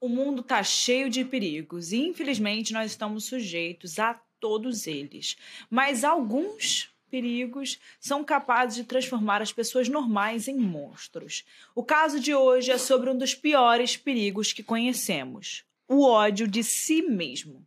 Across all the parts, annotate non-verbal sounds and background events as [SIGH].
O mundo está cheio de perigos e, infelizmente, nós estamos sujeitos a todos eles. Mas alguns perigos são capazes de transformar as pessoas normais em monstros. O caso de hoje é sobre um dos piores perigos que conhecemos: o ódio de si mesmo.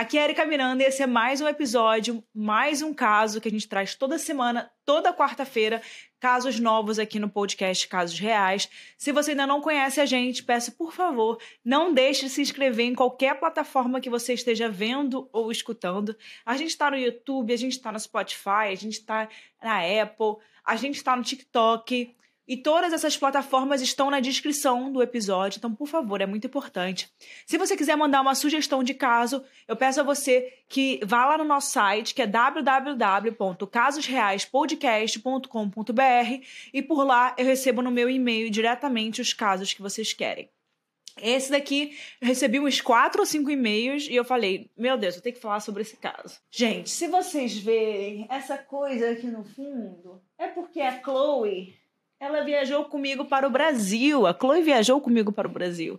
Aqui é Erika Miranda e esse é mais um episódio, mais um caso que a gente traz toda semana, toda quarta-feira, casos novos aqui no podcast Casos Reais. Se você ainda não conhece a gente, peço por favor, não deixe de se inscrever em qualquer plataforma que você esteja vendo ou escutando. A gente está no YouTube, a gente está no Spotify, a gente está na Apple, a gente está no TikTok. E todas essas plataformas estão na descrição do episódio, então, por favor, é muito importante. Se você quiser mandar uma sugestão de caso, eu peço a você que vá lá no nosso site, que é www.casosreaispodcast.com.br, e por lá eu recebo no meu e-mail diretamente os casos que vocês querem. Esse daqui, eu recebi uns quatro ou cinco e-mails e eu falei, meu Deus, eu tenho que falar sobre esse caso. Gente, se vocês verem essa coisa aqui no fundo, é porque a Chloe ela viajou comigo para o Brasil. A Chloe viajou comigo para o Brasil.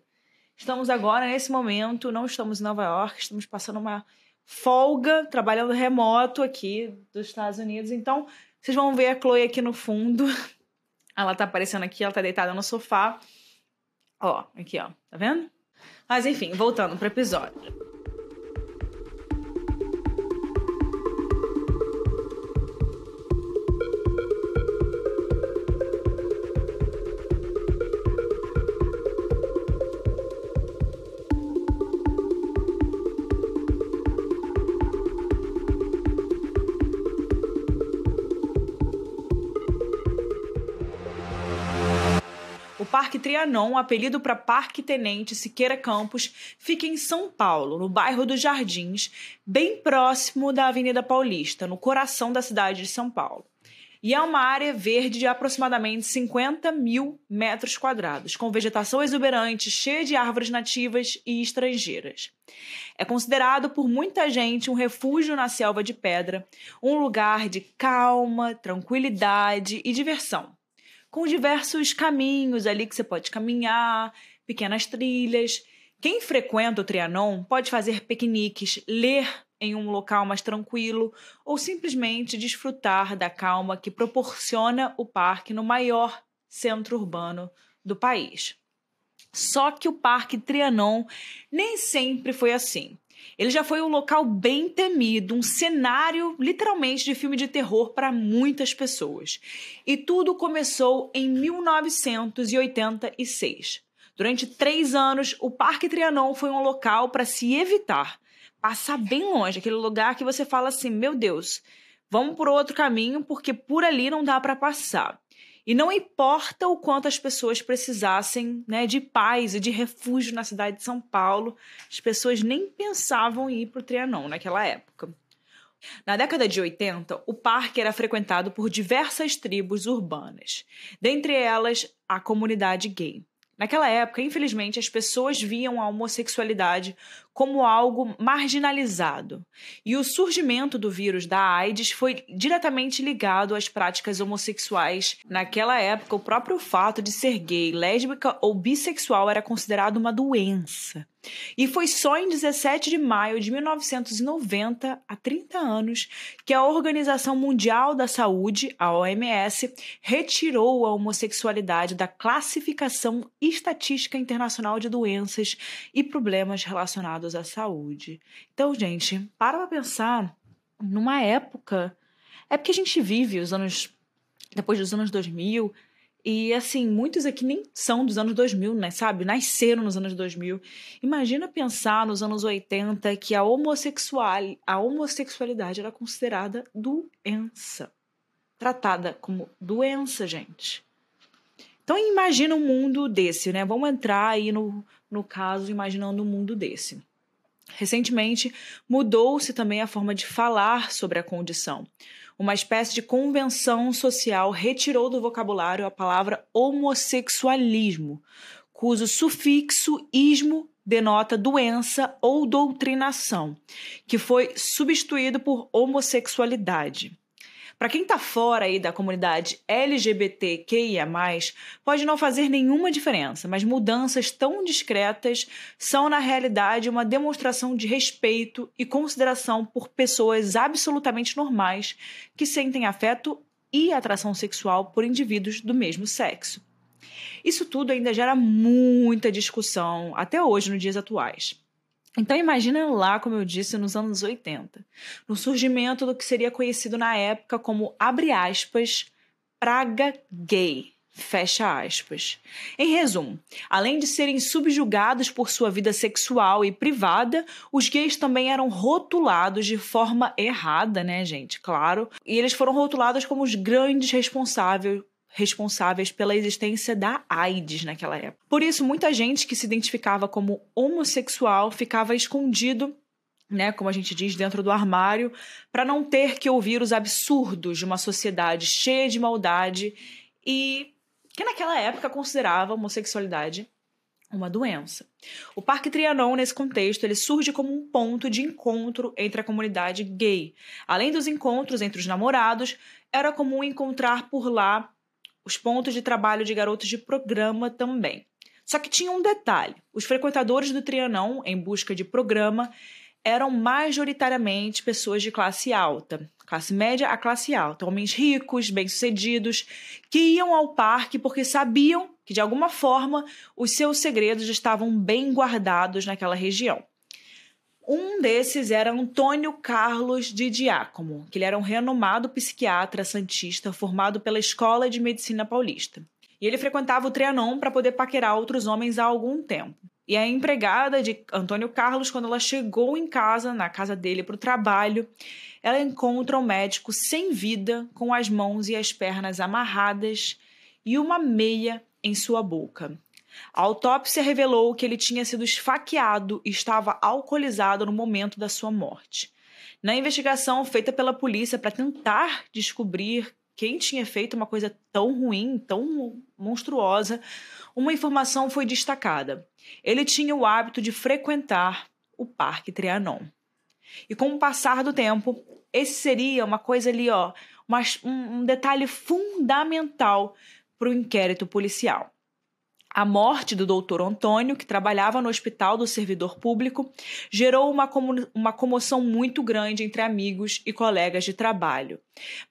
Estamos agora, nesse momento, não estamos em Nova York, estamos passando uma folga, trabalhando remoto aqui dos Estados Unidos. Então, vocês vão ver a Chloe aqui no fundo. [LAUGHS] Ela tá aparecendo aqui, ela tá deitada no sofá. Ó, aqui, ó. Tá vendo? Mas enfim, voltando pro episódio. Parque Trianon, apelido para Parque Tenente Siqueira Campos, fica em São Paulo, no bairro dos Jardins, bem próximo da Avenida Paulista, no coração da cidade de São Paulo. E é uma área verde de aproximadamente 50 mil metros quadrados, com vegetação exuberante, cheia de árvores nativas e estrangeiras. É considerado por muita gente um refúgio na selva de pedra, um lugar de calma, tranquilidade e diversão com diversos caminhos ali que você pode caminhar, pequenas trilhas. Quem frequenta o Trianon pode fazer piqueniques, ler em um local mais tranquilo ou simplesmente desfrutar da calma que proporciona o parque no maior centro urbano do país. Só que o Parque Trianon nem sempre foi assim. Ele já foi um local bem temido, um cenário literalmente de filme de terror para muitas pessoas. E tudo começou em 1986. Durante três anos, o Parque Trianon foi um local para se evitar, passar bem longe, aquele lugar que você fala assim: meu Deus, vamos por outro caminho porque por ali não dá para passar. E não importa o quanto as pessoas precisassem né, de paz e de refúgio na cidade de São Paulo, as pessoas nem pensavam em ir para o Trianon naquela época. Na década de 80, o parque era frequentado por diversas tribos urbanas, dentre elas a comunidade gay. Naquela época, infelizmente, as pessoas viam a homossexualidade como algo marginalizado. E o surgimento do vírus da AIDS foi diretamente ligado às práticas homossexuais. Naquela época, o próprio fato de ser gay, lésbica ou bissexual era considerado uma doença. E foi só em 17 de maio de 1990, há 30 anos, que a Organização Mundial da Saúde, a OMS, retirou a homossexualidade da classificação estatística internacional de doenças e problemas relacionados à saúde. Então, gente, para pra pensar numa época. É porque a gente vive os anos. Depois dos anos 2000, e assim, muitos aqui nem são dos anos 2000, né? Sabe? Nasceram nos anos 2000. Imagina pensar nos anos 80 que a homossexual, a homossexualidade era considerada doença. Tratada como doença, gente. Então imagina um mundo desse, né? Vamos entrar aí no, no caso imaginando um mundo desse. Recentemente, mudou-se também a forma de falar sobre a condição uma espécie de convenção social retirou do vocabulário a palavra homossexualismo, cujo sufixo ismo denota doença ou doutrinação, que foi substituído por homossexualidade. Para quem está fora aí da comunidade LGBTQIA+, pode não fazer nenhuma diferença, mas mudanças tão discretas são na realidade uma demonstração de respeito e consideração por pessoas absolutamente normais que sentem afeto e atração sexual por indivíduos do mesmo sexo. Isso tudo ainda gera muita discussão até hoje nos dias atuais. Então imagina lá, como eu disse, nos anos 80, no surgimento do que seria conhecido na época como abre aspas, praga gay. Fecha aspas. Em resumo, além de serem subjugados por sua vida sexual e privada, os gays também eram rotulados de forma errada, né, gente? Claro. E eles foram rotulados como os grandes responsáveis responsáveis pela existência da AIDS naquela época. Por isso, muita gente que se identificava como homossexual ficava escondido né, como a gente diz, dentro do armário, para não ter que ouvir os absurdos de uma sociedade cheia de maldade e que naquela época considerava a homossexualidade uma doença. O Parque Trianon, nesse contexto, ele surge como um ponto de encontro entre a comunidade gay. Além dos encontros entre os namorados, era comum encontrar por lá os pontos de trabalho de garotos de programa também. Só que tinha um detalhe: os frequentadores do Trianon, em busca de programa, eram majoritariamente pessoas de classe alta, classe média a classe alta, homens ricos, bem-sucedidos, que iam ao parque porque sabiam que, de alguma forma, os seus segredos estavam bem guardados naquela região. Um desses era Antônio Carlos de Diácomo, que ele era um renomado psiquiatra santista formado pela Escola de Medicina Paulista. E ele frequentava o Trianon para poder paquerar outros homens há algum tempo. E a empregada de Antônio Carlos, quando ela chegou em casa, na casa dele para o trabalho, ela encontra o médico sem vida, com as mãos e as pernas amarradas e uma meia em sua boca. A autópsia revelou que ele tinha sido esfaqueado e estava alcoolizado no momento da sua morte. Na investigação feita pela polícia para tentar descobrir quem tinha feito uma coisa tão ruim, tão monstruosa, uma informação foi destacada. Ele tinha o hábito de frequentar o Parque Trianon. E com o passar do tempo, esse seria uma coisa ali, ó, um, um detalhe fundamental para o inquérito policial. A morte do doutor Antônio, que trabalhava no Hospital do Servidor Público, gerou uma, uma comoção muito grande entre amigos e colegas de trabalho,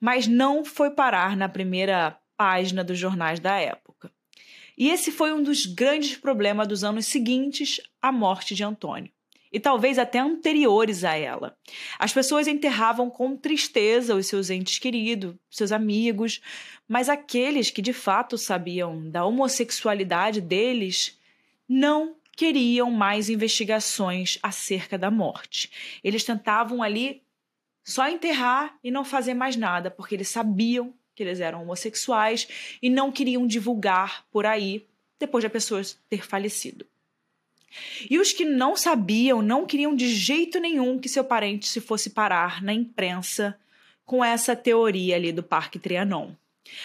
mas não foi parar na primeira página dos jornais da época. E esse foi um dos grandes problemas dos anos seguintes à morte de Antônio e talvez até anteriores a ela. As pessoas enterravam com tristeza os seus entes queridos, seus amigos, mas aqueles que de fato sabiam da homossexualidade deles não queriam mais investigações acerca da morte. Eles tentavam ali só enterrar e não fazer mais nada, porque eles sabiam que eles eram homossexuais e não queriam divulgar por aí depois da pessoa ter falecido. E os que não sabiam não queriam de jeito nenhum que seu parente se fosse parar na imprensa com essa teoria ali do Parque Trianon.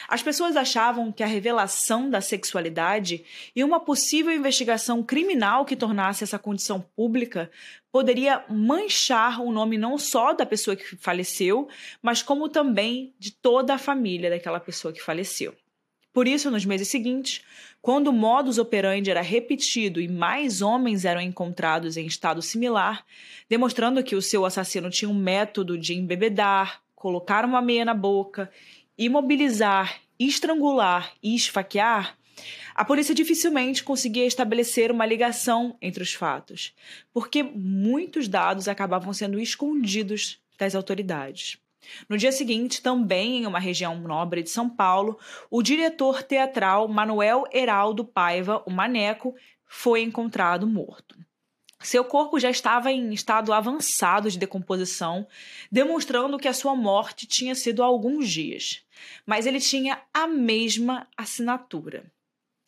As pessoas achavam que a revelação da sexualidade e uma possível investigação criminal que tornasse essa condição pública poderia manchar o nome não só da pessoa que faleceu, mas como também de toda a família daquela pessoa que faleceu. Por isso, nos meses seguintes, quando o modus operandi era repetido e mais homens eram encontrados em estado similar, demonstrando que o seu assassino tinha um método de embebedar, colocar uma meia na boca, imobilizar, estrangular e esfaquear, a polícia dificilmente conseguia estabelecer uma ligação entre os fatos, porque muitos dados acabavam sendo escondidos das autoridades. No dia seguinte, também em uma região nobre de São Paulo, o diretor teatral Manuel Heraldo Paiva, o Maneco, foi encontrado morto. Seu corpo já estava em estado avançado de decomposição, demonstrando que a sua morte tinha sido há alguns dias. Mas ele tinha a mesma assinatura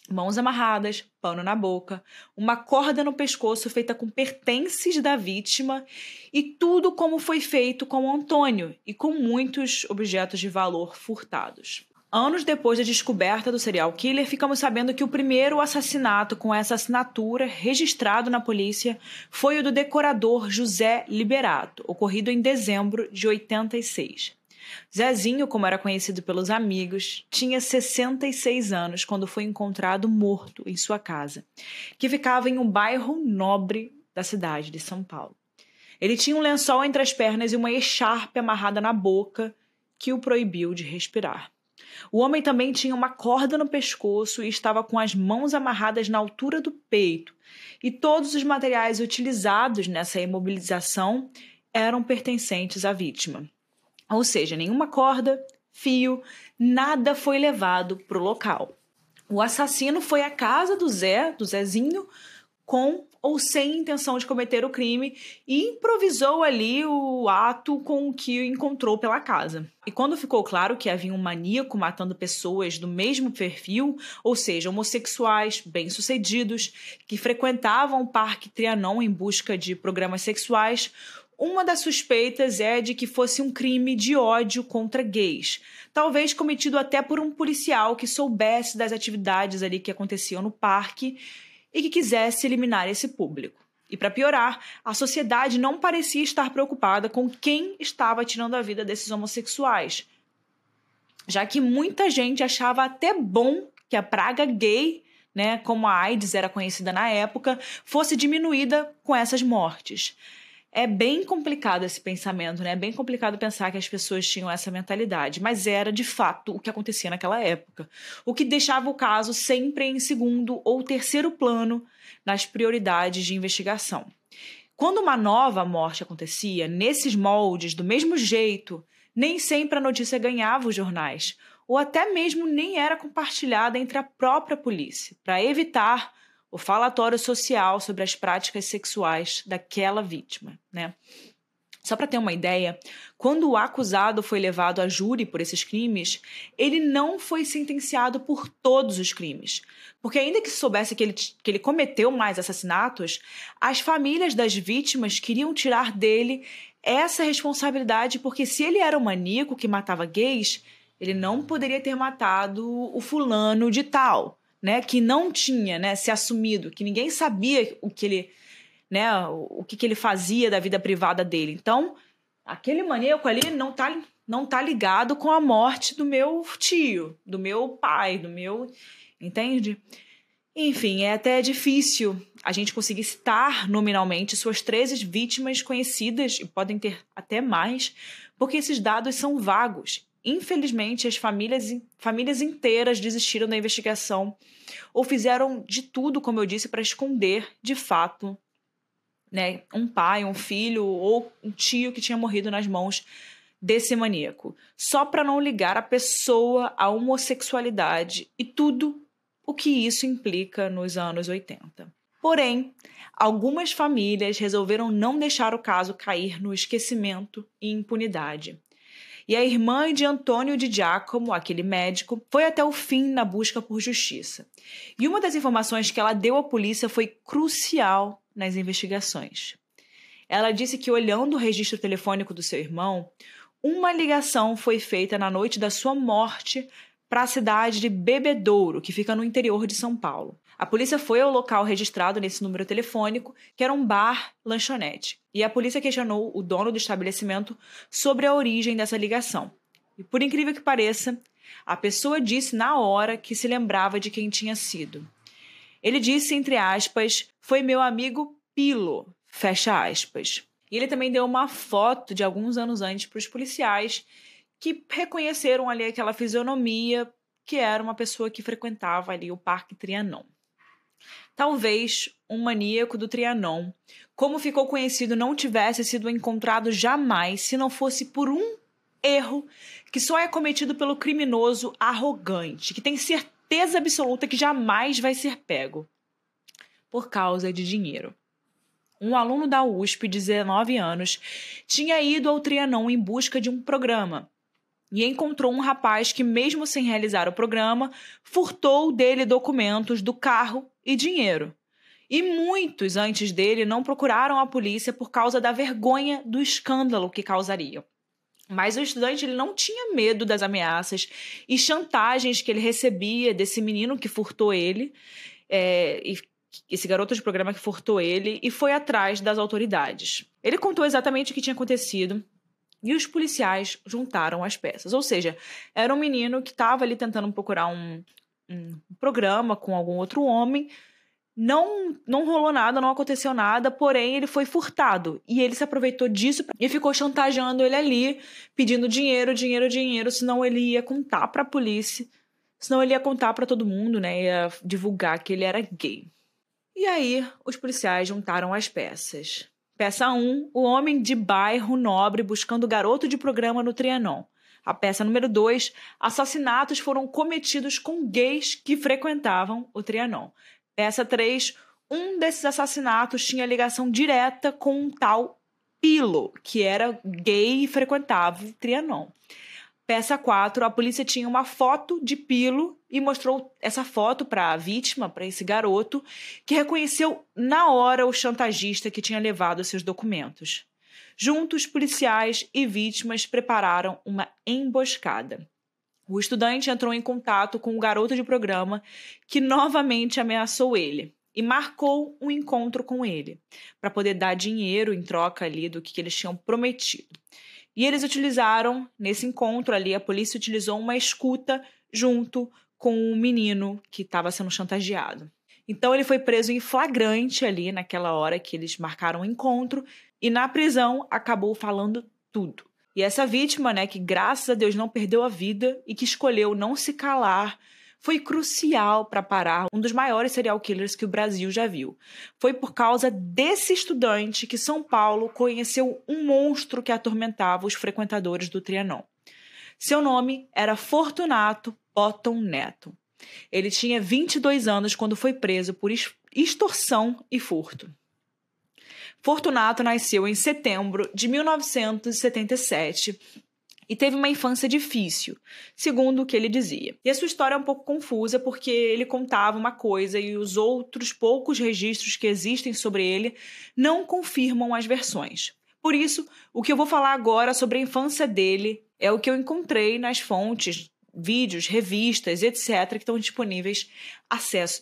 mãos amarradas, pano na boca, uma corda no pescoço feita com pertences da vítima e tudo como foi feito com Antônio e com muitos objetos de valor furtados. Anos depois da descoberta do serial killer, ficamos sabendo que o primeiro assassinato com essa assinatura registrado na polícia foi o do decorador José Liberato, ocorrido em dezembro de 86. Zezinho, como era conhecido pelos amigos, tinha 66 anos quando foi encontrado morto em sua casa, que ficava em um bairro nobre da cidade de São Paulo. Ele tinha um lençol entre as pernas e uma echarpe amarrada na boca que o proibiu de respirar. O homem também tinha uma corda no pescoço e estava com as mãos amarradas na altura do peito, e todos os materiais utilizados nessa imobilização eram pertencentes à vítima. Ou seja, nenhuma corda, fio, nada foi levado para o local. O assassino foi à casa do Zé, do Zezinho, com ou sem intenção de cometer o crime e improvisou ali o ato com o que encontrou pela casa. E quando ficou claro que havia um maníaco matando pessoas do mesmo perfil, ou seja, homossexuais bem-sucedidos que frequentavam o Parque Trianon em busca de programas sexuais, uma das suspeitas é de que fosse um crime de ódio contra gays, talvez cometido até por um policial que soubesse das atividades ali que aconteciam no parque e que quisesse eliminar esse público. E para piorar, a sociedade não parecia estar preocupada com quem estava tirando a vida desses homossexuais, já que muita gente achava até bom que a praga gay, né, como a AIDS era conhecida na época, fosse diminuída com essas mortes é bem complicado esse pensamento, né? É bem complicado pensar que as pessoas tinham essa mentalidade, mas era de fato o que acontecia naquela época. O que deixava o caso sempre em segundo ou terceiro plano nas prioridades de investigação. Quando uma nova morte acontecia, nesses moldes, do mesmo jeito, nem sempre a notícia ganhava os jornais, ou até mesmo nem era compartilhada entre a própria polícia, para evitar o falatório social sobre as práticas sexuais daquela vítima, né? Só para ter uma ideia, quando o acusado foi levado a júri por esses crimes, ele não foi sentenciado por todos os crimes. Porque, ainda que se soubesse que ele, que ele cometeu mais assassinatos, as famílias das vítimas queriam tirar dele essa responsabilidade, porque se ele era um maníaco que matava gays, ele não poderia ter matado o fulano de tal né, que não tinha, né, se assumido, que ninguém sabia o que ele, né, o, que, que ele fazia da vida privada dele. Então, aquele maníaco ali não tá, não tá ligado com a morte do meu tio, do meu pai, do meu, entende? Enfim, é até difícil a gente conseguir citar nominalmente suas 13 vítimas conhecidas, e podem ter até mais, porque esses dados são vagos Infelizmente, as famílias, famílias inteiras desistiram da investigação ou fizeram de tudo, como eu disse, para esconder, de fato, né, um pai, um filho ou um tio que tinha morrido nas mãos desse maníaco, só para não ligar a pessoa à homossexualidade e tudo o que isso implica nos anos 80. Porém, algumas famílias resolveram não deixar o caso cair no esquecimento e impunidade e a irmã de Antônio de Giacomo, aquele médico, foi até o fim na busca por justiça. E uma das informações que ela deu à polícia foi crucial nas investigações. Ela disse que, olhando o registro telefônico do seu irmão, uma ligação foi feita na noite da sua morte para a cidade de Bebedouro, que fica no interior de São Paulo. A polícia foi ao local registrado nesse número telefônico, que era um bar lanchonete, e a polícia questionou o dono do estabelecimento sobre a origem dessa ligação. E por incrível que pareça, a pessoa disse na hora que se lembrava de quem tinha sido. Ele disse, entre aspas, foi meu amigo Pilo, fecha aspas. E ele também deu uma foto de alguns anos antes para os policiais, que reconheceram ali aquela fisionomia que era uma pessoa que frequentava ali o Parque Trianon. Talvez um maníaco do Trianon, como ficou conhecido, não tivesse sido encontrado jamais se não fosse por um erro que só é cometido pelo criminoso arrogante, que tem certeza absoluta que jamais vai ser pego por causa de dinheiro. Um aluno da USP de 19 anos tinha ido ao Trianon em busca de um programa e encontrou um rapaz que, mesmo sem realizar o programa, furtou dele documentos do carro e dinheiro. E muitos antes dele não procuraram a polícia por causa da vergonha do escândalo que causariam. Mas o estudante ele não tinha medo das ameaças e chantagens que ele recebia desse menino que furtou ele, é, e esse garoto de programa que furtou ele, e foi atrás das autoridades. Ele contou exatamente o que tinha acontecido E os policiais juntaram as peças. Ou seja, era um menino que estava ali tentando procurar um, um programa com algum outro homem. Não, não rolou nada, não aconteceu nada, porém ele foi furtado. E ele se aproveitou disso e ficou chantageando ele ali, pedindo dinheiro, dinheiro, dinheiro, senão ele ia contar para a polícia, senão ele ia contar para todo mundo, né? Ia divulgar que ele era gay. E aí, os policiais juntaram as peças. Peça 1, o homem de bairro nobre buscando garoto de programa no Trianon. A peça número 2, assassinatos foram cometidos com gays que frequentavam o Trianon. Peça 3, um desses assassinatos tinha ligação direta com um tal Pilo, que era gay e frequentava o Trianon. Peça 4, a polícia tinha uma foto de Pilo e mostrou essa foto para a vítima, para esse garoto, que reconheceu na hora o chantagista que tinha levado seus documentos. Juntos, policiais e vítimas prepararam uma emboscada. O estudante entrou em contato com o garoto de programa que novamente ameaçou ele e marcou um encontro com ele para poder dar dinheiro em troca ali do que eles tinham prometido. E eles utilizaram, nesse encontro ali, a polícia utilizou uma escuta junto com o menino que estava sendo chantageado. Então ele foi preso em flagrante ali naquela hora que eles marcaram o encontro e na prisão acabou falando tudo. E essa vítima, né, que graças a Deus não perdeu a vida e que escolheu não se calar, foi crucial para parar um dos maiores serial killers que o Brasil já viu. Foi por causa desse estudante que São Paulo conheceu um monstro que atormentava os frequentadores do Trianon. Seu nome era Fortunato Otton Neto. Ele tinha 22 anos quando foi preso por extorsão e furto. Fortunato nasceu em setembro de 1977 e teve uma infância difícil, segundo o que ele dizia. E a sua história é um pouco confusa porque ele contava uma coisa e os outros poucos registros que existem sobre ele não confirmam as versões. Por isso, o que eu vou falar agora sobre a infância dele é o que eu encontrei nas fontes, vídeos, revistas, etc., que estão disponíveis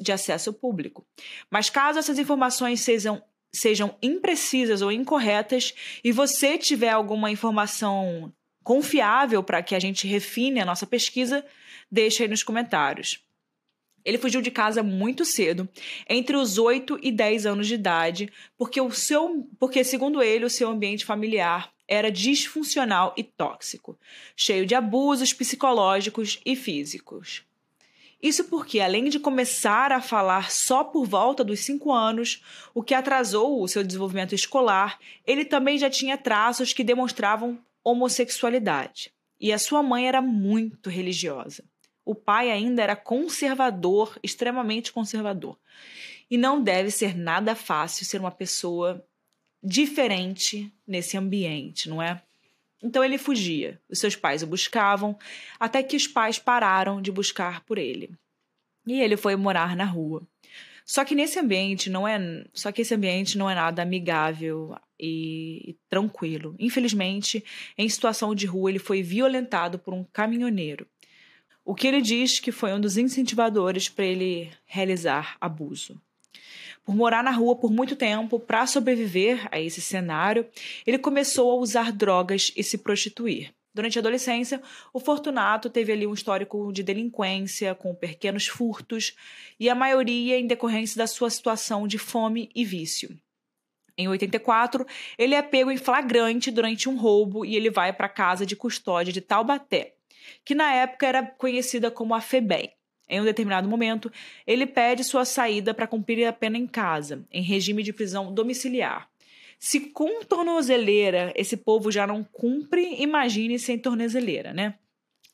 de acesso público. Mas caso essas informações sejam sejam imprecisas ou incorretas e você tiver alguma informação confiável para que a gente refine a nossa pesquisa, deixa aí nos comentários. Ele fugiu de casa muito cedo, entre os 8 e 10 anos de idade, porque o seu, porque segundo ele, o seu ambiente familiar era disfuncional e tóxico, cheio de abusos psicológicos e físicos. Isso porque, além de começar a falar só por volta dos 5 anos, o que atrasou o seu desenvolvimento escolar, ele também já tinha traços que demonstravam homossexualidade. E a sua mãe era muito religiosa. O pai ainda era conservador, extremamente conservador. E não deve ser nada fácil ser uma pessoa diferente nesse ambiente, não é? Então ele fugia. Os seus pais o buscavam, até que os pais pararam de buscar por ele. E ele foi morar na rua. Só que nesse ambiente não é, só que esse ambiente não é nada amigável e, tranquilo. Infelizmente, em situação de rua, ele foi violentado por um caminhoneiro. O que ele diz que foi um dos incentivadores para ele realizar abuso. Por morar na rua por muito tempo, para sobreviver a esse cenário, ele começou a usar drogas e se prostituir. Durante a adolescência, o Fortunato teve ali um histórico de delinquência, com pequenos furtos, e a maioria em decorrência da sua situação de fome e vício. Em 84, ele é pego em flagrante durante um roubo e ele vai para a casa de custódia de Taubaté, que na época era conhecida como a FEBEM. Em um determinado momento, ele pede sua saída para cumprir a pena em casa, em regime de prisão domiciliar. Se com tornozeleira esse povo já não cumpre, imagine sem tornozeleira, né?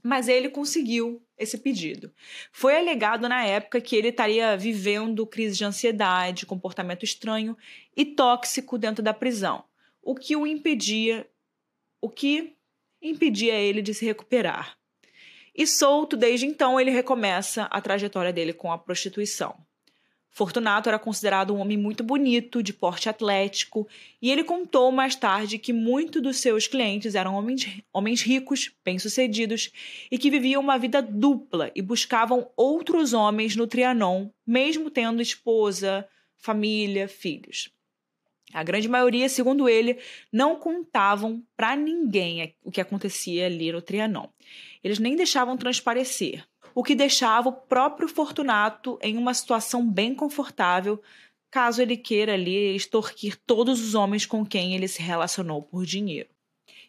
Mas ele conseguiu esse pedido. Foi alegado na época que ele estaria vivendo crise de ansiedade, comportamento estranho e tóxico dentro da prisão, o que o impedia, o que impedia ele de se recuperar. E solto desde então, ele recomeça a trajetória dele com a prostituição. Fortunato era considerado um homem muito bonito, de porte atlético, e ele contou mais tarde que muitos dos seus clientes eram homens, homens ricos, bem-sucedidos e que viviam uma vida dupla e buscavam outros homens no Trianon, mesmo tendo esposa, família, filhos. A grande maioria, segundo ele, não contavam para ninguém o que acontecia ali no Trianon. Eles nem deixavam transparecer, o que deixava o próprio Fortunato em uma situação bem confortável, caso ele queira ali extorquir todos os homens com quem ele se relacionou por dinheiro.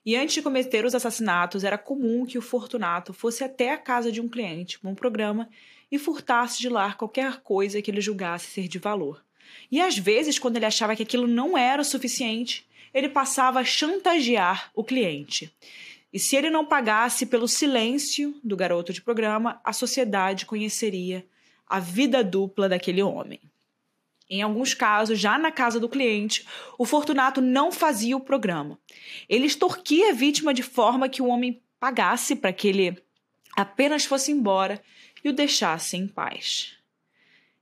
E antes de cometer os assassinatos, era comum que o Fortunato fosse até a casa de um cliente com um programa e furtasse de lá qualquer coisa que ele julgasse ser de valor. E às vezes, quando ele achava que aquilo não era o suficiente, ele passava a chantagear o cliente. E se ele não pagasse pelo silêncio do garoto de programa, a sociedade conheceria a vida dupla daquele homem. Em alguns casos, já na casa do cliente, o Fortunato não fazia o programa. Ele extorquia a vítima de forma que o homem pagasse para que ele apenas fosse embora e o deixasse em paz.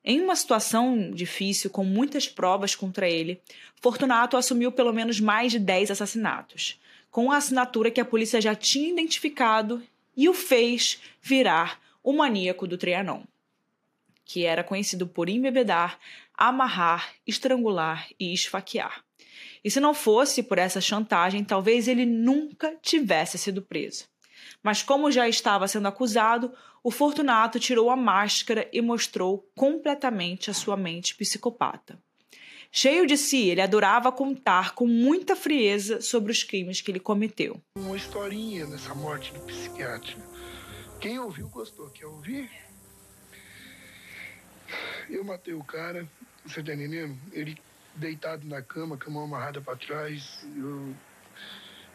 Em uma situação difícil, com muitas provas contra ele, Fortunato assumiu pelo menos mais de 10 assassinatos, com a assinatura que a polícia já tinha identificado e o fez virar o maníaco do Trianon, que era conhecido por embebedar, amarrar, estrangular e esfaquear. E se não fosse por essa chantagem, talvez ele nunca tivesse sido preso. Mas como já estava sendo acusado, o Fortunato tirou a máscara e mostrou completamente a sua mente psicopata. Cheio de si, ele adorava contar com muita frieza sobre os crimes que ele cometeu. Uma historinha nessa morte do psiquiatra. Quem ouviu gostou. Quer ouvir? Eu matei o cara, você tá entendendo? Ele deitado na cama, com a mão amarrada para trás. Eu,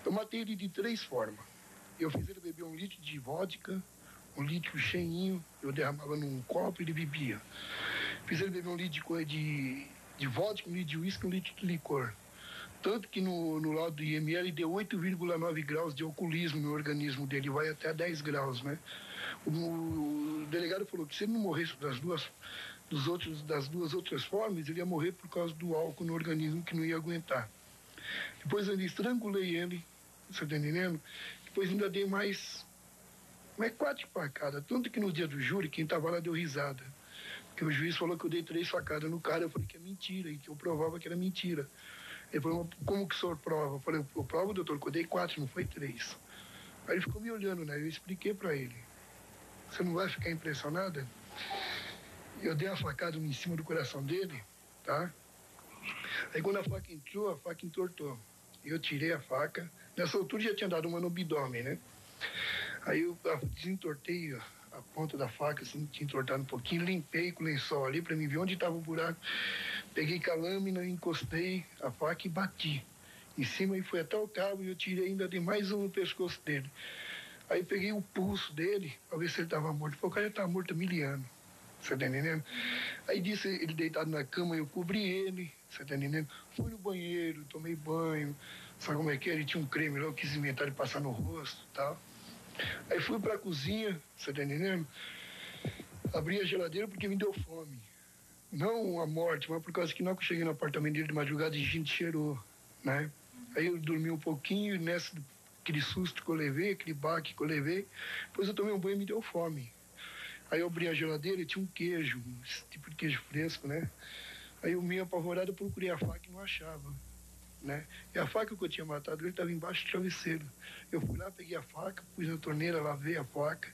eu matei ele de três formas. Eu fiz ele beber um litro de vodka, um litro cheinho, eu derramava num copo e ele bebia. Fiz ele beber um litro de, de, de vodka, um litro de uísque, um litro de licor. Tanto que no, no laudo do IML deu 8,9 graus de alcoolismo no organismo dele, vai até 10 graus, né? O, o, delegado falou que se ele não morresse das duas, dos outros, das duas outras formas, ele ia morrer por causa do álcool no organismo que não ia aguentar. Depois eu estrangulei ele, você tá entendendo? Depois ainda dei mais, mais quatro facadas. Tanto que no dia do júri, quem estava lá deu risada. Porque o juiz falou que eu dei três facadas no cara. Eu falei que é mentira e que eu provava que era mentira. Ele falou, como que o senhor prova? Eu falei, eu provo, doutor, que eu dei quatro, não foi três. Aí ele ficou me olhando, né? Eu expliquei para ele. Você não vai ficar impressionada? Eu dei uma facada em cima do coração dele, tá? Aí quando a faca entrou, a faca entortou. Eu tirei a faca. Nessa altura já tinha dado uma no abdômen, né? Aí eu desentortei a ponta da faca, assim, tinha entortado um pouquinho, limpei com o lençol ali para mim ver onde estava o buraco. Peguei com a lâmina, encostei a faca e bati em cima e foi até o cabo e eu tirei ainda de mais um no pescoço dele. Aí peguei o pulso dele para ver se ele estava morto. Falei, o cara estava morto há mil anos. Você tá entendendo? Aí disse ele deitado na cama, eu cobri ele, você tá entendendo? Fui no banheiro, tomei banho, sabe como é que é? Ele tinha um creme lá, eu quis inventar de passar no rosto e tal. Aí fui pra cozinha, você tá entendendo? Abri a geladeira porque me deu fome. Não a morte, mas por causa que hora que eu cheguei no apartamento dele de madrugada, a gente cheirou, né? Aí eu dormi um pouquinho, nessa, aquele susto que eu levei, aquele baque que eu levei, depois eu tomei um banho e me deu fome. Aí eu abri a geladeira e tinha um queijo, esse tipo de queijo fresco, né? Aí eu meio apavorado, procurei a faca e não achava, né? E a faca que eu tinha matado, ele estava embaixo do travesseiro. Eu fui lá, peguei a faca, pus na torneira, lavei a faca.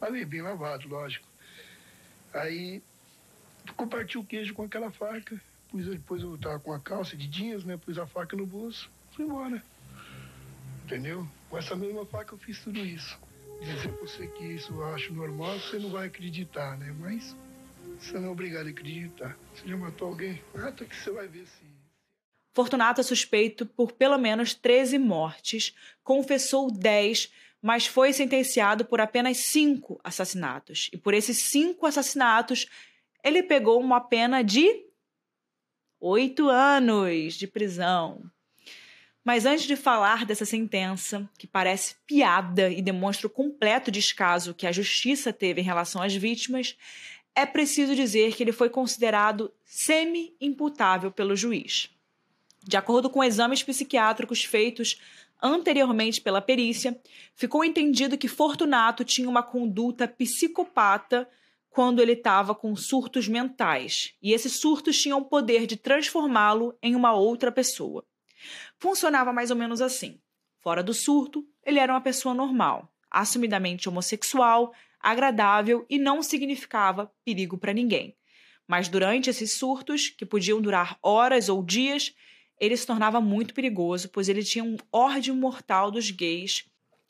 Lavei bem lavado, lógico. Aí comparti o queijo com aquela faca. Pus, depois eu tava com a calça de jeans, né? Pus a faca no bolso, fui embora. Entendeu? Com essa mesma faca eu fiz tudo isso dizer pra você que isso eu acho normal, você não vai acreditar, né? Mas você não é obrigado a acreditar. Você já matou alguém? Mata que você vai ver se. Fortunato é suspeito por pelo menos 13 mortes, confessou 10, mas foi sentenciado por apenas 5 assassinatos. E por esses 5 assassinatos, ele pegou uma pena de 8 anos de prisão. Mas antes de falar dessa sentença, que parece piada e demonstra o completo descaso que a justiça teve em relação às vítimas, é preciso dizer que ele foi considerado semi-imputável pelo juiz. De acordo com exames psiquiátricos feitos anteriormente pela perícia, ficou entendido que Fortunato tinha uma conduta psicopata quando ele estava com surtos mentais, e esses surtos tinham o poder de transformá-lo em uma outra pessoa. Funcionava mais ou menos assim: fora do surto, ele era uma pessoa normal, assumidamente homossexual, agradável e não significava perigo para ninguém. Mas durante esses surtos, que podiam durar horas ou dias, ele se tornava muito perigoso, pois ele tinha um ódio mortal dos gays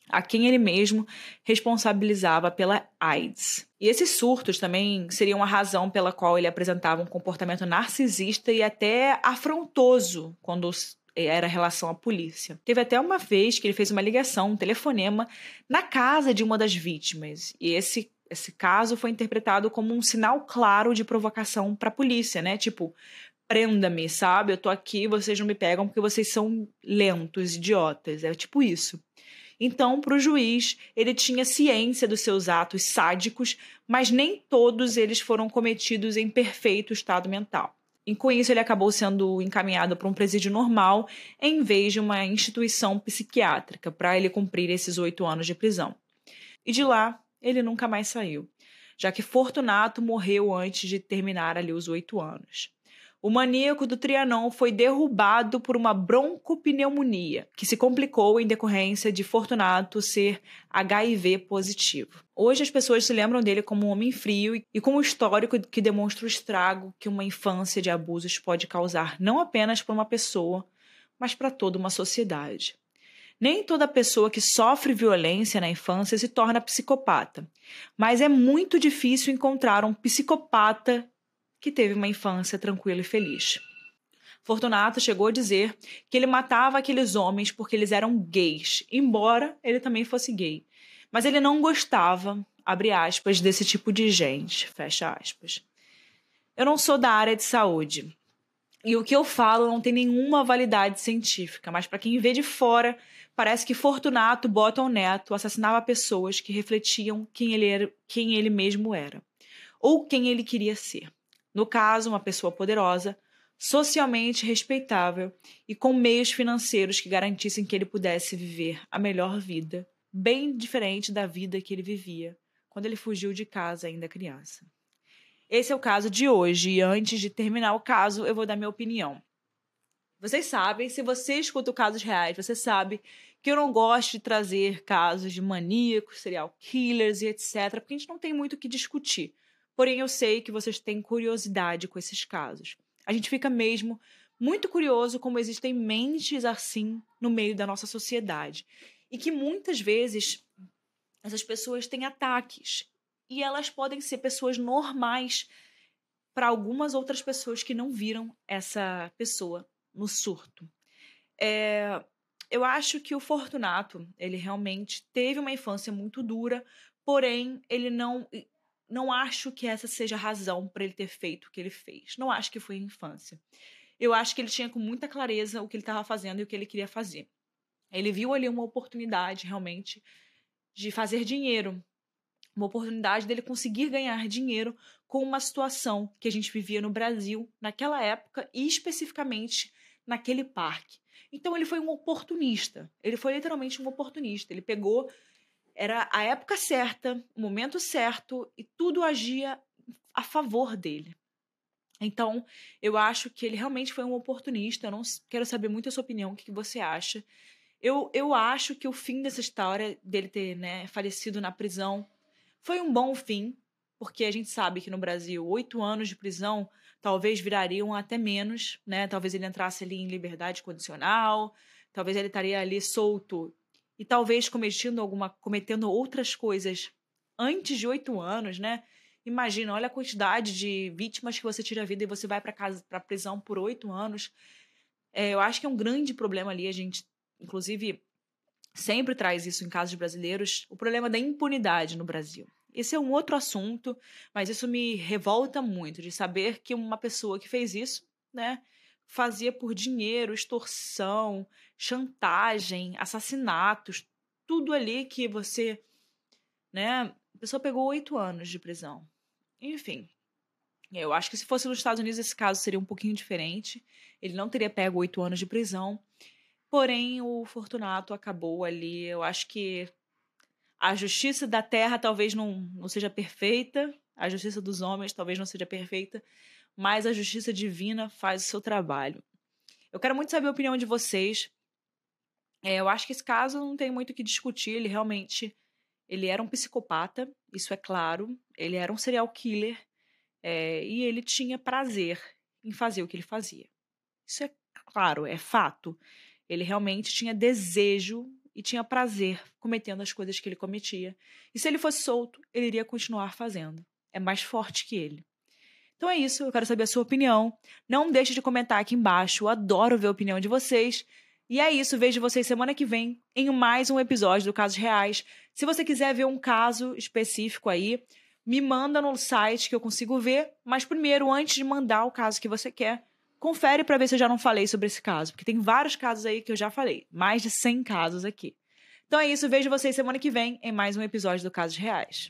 a quem ele mesmo responsabilizava pela AIDS. E esses surtos também seriam a razão pela qual ele apresentava um comportamento narcisista e até afrontoso quando era relação à polícia. Teve até uma vez que ele fez uma ligação, um telefonema, na casa de uma das vítimas. E esse, esse caso foi interpretado como um sinal claro de provocação para a polícia, né? Tipo, prenda-me, sabe? Eu tô aqui, vocês não me pegam porque vocês são lentos, idiotas. É tipo isso. Então, para o juiz, ele tinha ciência dos seus atos sádicos, mas nem todos eles foram cometidos em perfeito estado mental. E com isso, ele acabou sendo encaminhado para um presídio normal em vez de uma instituição psiquiátrica para ele cumprir esses oito anos de prisão. E de lá, ele nunca mais saiu, já que Fortunato morreu antes de terminar ali os oito anos. O maníaco do Trianon foi derrubado por uma broncopneumonia, que se complicou em decorrência de Fortunato ser HIV positivo. Hoje as pessoas se lembram dele como um homem frio e como um histórico que demonstra o estrago que uma infância de abusos pode causar não apenas para uma pessoa, mas para toda uma sociedade. Nem toda pessoa que sofre violência na infância se torna psicopata, mas é muito difícil encontrar um psicopata que teve uma infância tranquila e feliz. Fortunato chegou a dizer que ele matava aqueles homens porque eles eram gays, embora ele também fosse gay. Mas ele não gostava, abre aspas, desse tipo de gente, fecha aspas. Eu não sou da área de saúde. E o que eu falo não tem nenhuma validade científica, mas para quem vê de fora, parece que Fortunato Bottom Neto assassinava pessoas que refletiam quem ele, era, quem ele mesmo era, ou quem ele queria ser. No caso, uma pessoa poderosa, socialmente respeitável e com meios financeiros que garantissem que ele pudesse viver a melhor vida, bem diferente da vida que ele vivia quando ele fugiu de casa ainda criança. Esse é o caso de hoje e antes de terminar o caso, eu vou dar minha opinião. Vocês sabem, se você escuta o casos reais, você sabe que eu não gosto de trazer casos de maníacos, serial killers e etc, porque a gente não tem muito o que discutir. Porém, eu sei que vocês têm curiosidade com esses casos. A gente fica mesmo muito curioso como existem mentes assim no meio da nossa sociedade. E que muitas vezes essas pessoas têm ataques. E elas podem ser pessoas normais para algumas outras pessoas que não viram essa pessoa no surto. É, eu acho que o Fortunato, ele realmente teve uma infância muito dura, porém, ele não não acho que essa seja a razão para ele ter feito o que ele fez. Não acho que foi a infância. Eu acho que ele tinha com muita clareza o que ele estava fazendo e o que ele queria fazer. Ele viu ali uma oportunidade realmente de fazer dinheiro, uma oportunidade dele conseguir ganhar dinheiro com uma situação que a gente vivia no Brasil naquela época e especificamente naquele parque. Então ele foi um oportunista. Ele foi literalmente um oportunista. Ele pegou era a época certa, o momento certo e tudo agia a favor dele. Então, eu acho que ele realmente foi um oportunista. Eu não quero saber muito a sua opinião, o que você acha. Eu, eu acho que o fim dessa história, dele ter né, falecido na prisão, foi um bom fim, porque a gente sabe que no Brasil, oito anos de prisão talvez virariam até menos, né? Talvez ele entrasse ali em liberdade condicional, talvez ele estaria ali solto e talvez cometendo alguma cometendo outras coisas antes de oito anos, né? Imagina, olha a quantidade de vítimas que você tira a vida e você vai para casa para prisão por oito anos. É, eu acho que é um grande problema ali. A gente, inclusive, sempre traz isso em casos brasileiros, o problema da impunidade no Brasil. Esse é um outro assunto, mas isso me revolta muito de saber que uma pessoa que fez isso, né, fazia por dinheiro, extorsão, chantagem, assassinatos, tudo ali que você, né? A pessoa pegou oito anos de prisão. Enfim, eu acho que se fosse nos Estados Unidos esse caso seria um pouquinho diferente. Ele não teria pego oito anos de prisão. Porém, o Fortunato acabou ali. Eu acho que A justiça da terra talvez não, não seja perfeita, a justiça dos homens talvez não seja perfeita, mas a justiça divina faz o seu trabalho. Eu quero muito saber a opinião de vocês. É, eu acho que esse caso não tem muito o que discutir. Ele realmente ele era um psicopata, isso é claro. Ele era um serial killer é, e ele tinha prazer em fazer o que ele fazia. Isso é claro, é fato. Ele realmente tinha desejo e tinha prazer cometendo as coisas que ele cometia. E se ele fosse solto, ele iria continuar fazendo. É mais forte que ele. Então é isso, eu quero saber a sua opinião. Não deixe de comentar aqui embaixo, eu adoro ver a opinião de vocês. E é isso, vejo vocês semana que vem em mais um episódio do Casos Reais. Se você quiser ver um caso específico aí, me manda no site que eu consigo ver. Mas primeiro, antes de mandar o caso que você quer, confere para ver se eu já não falei sobre esse caso, porque tem vários casos aí que eu já falei, mais de 100 casos aqui. Então é isso, vejo vocês semana que vem em mais um episódio do Casos Reais.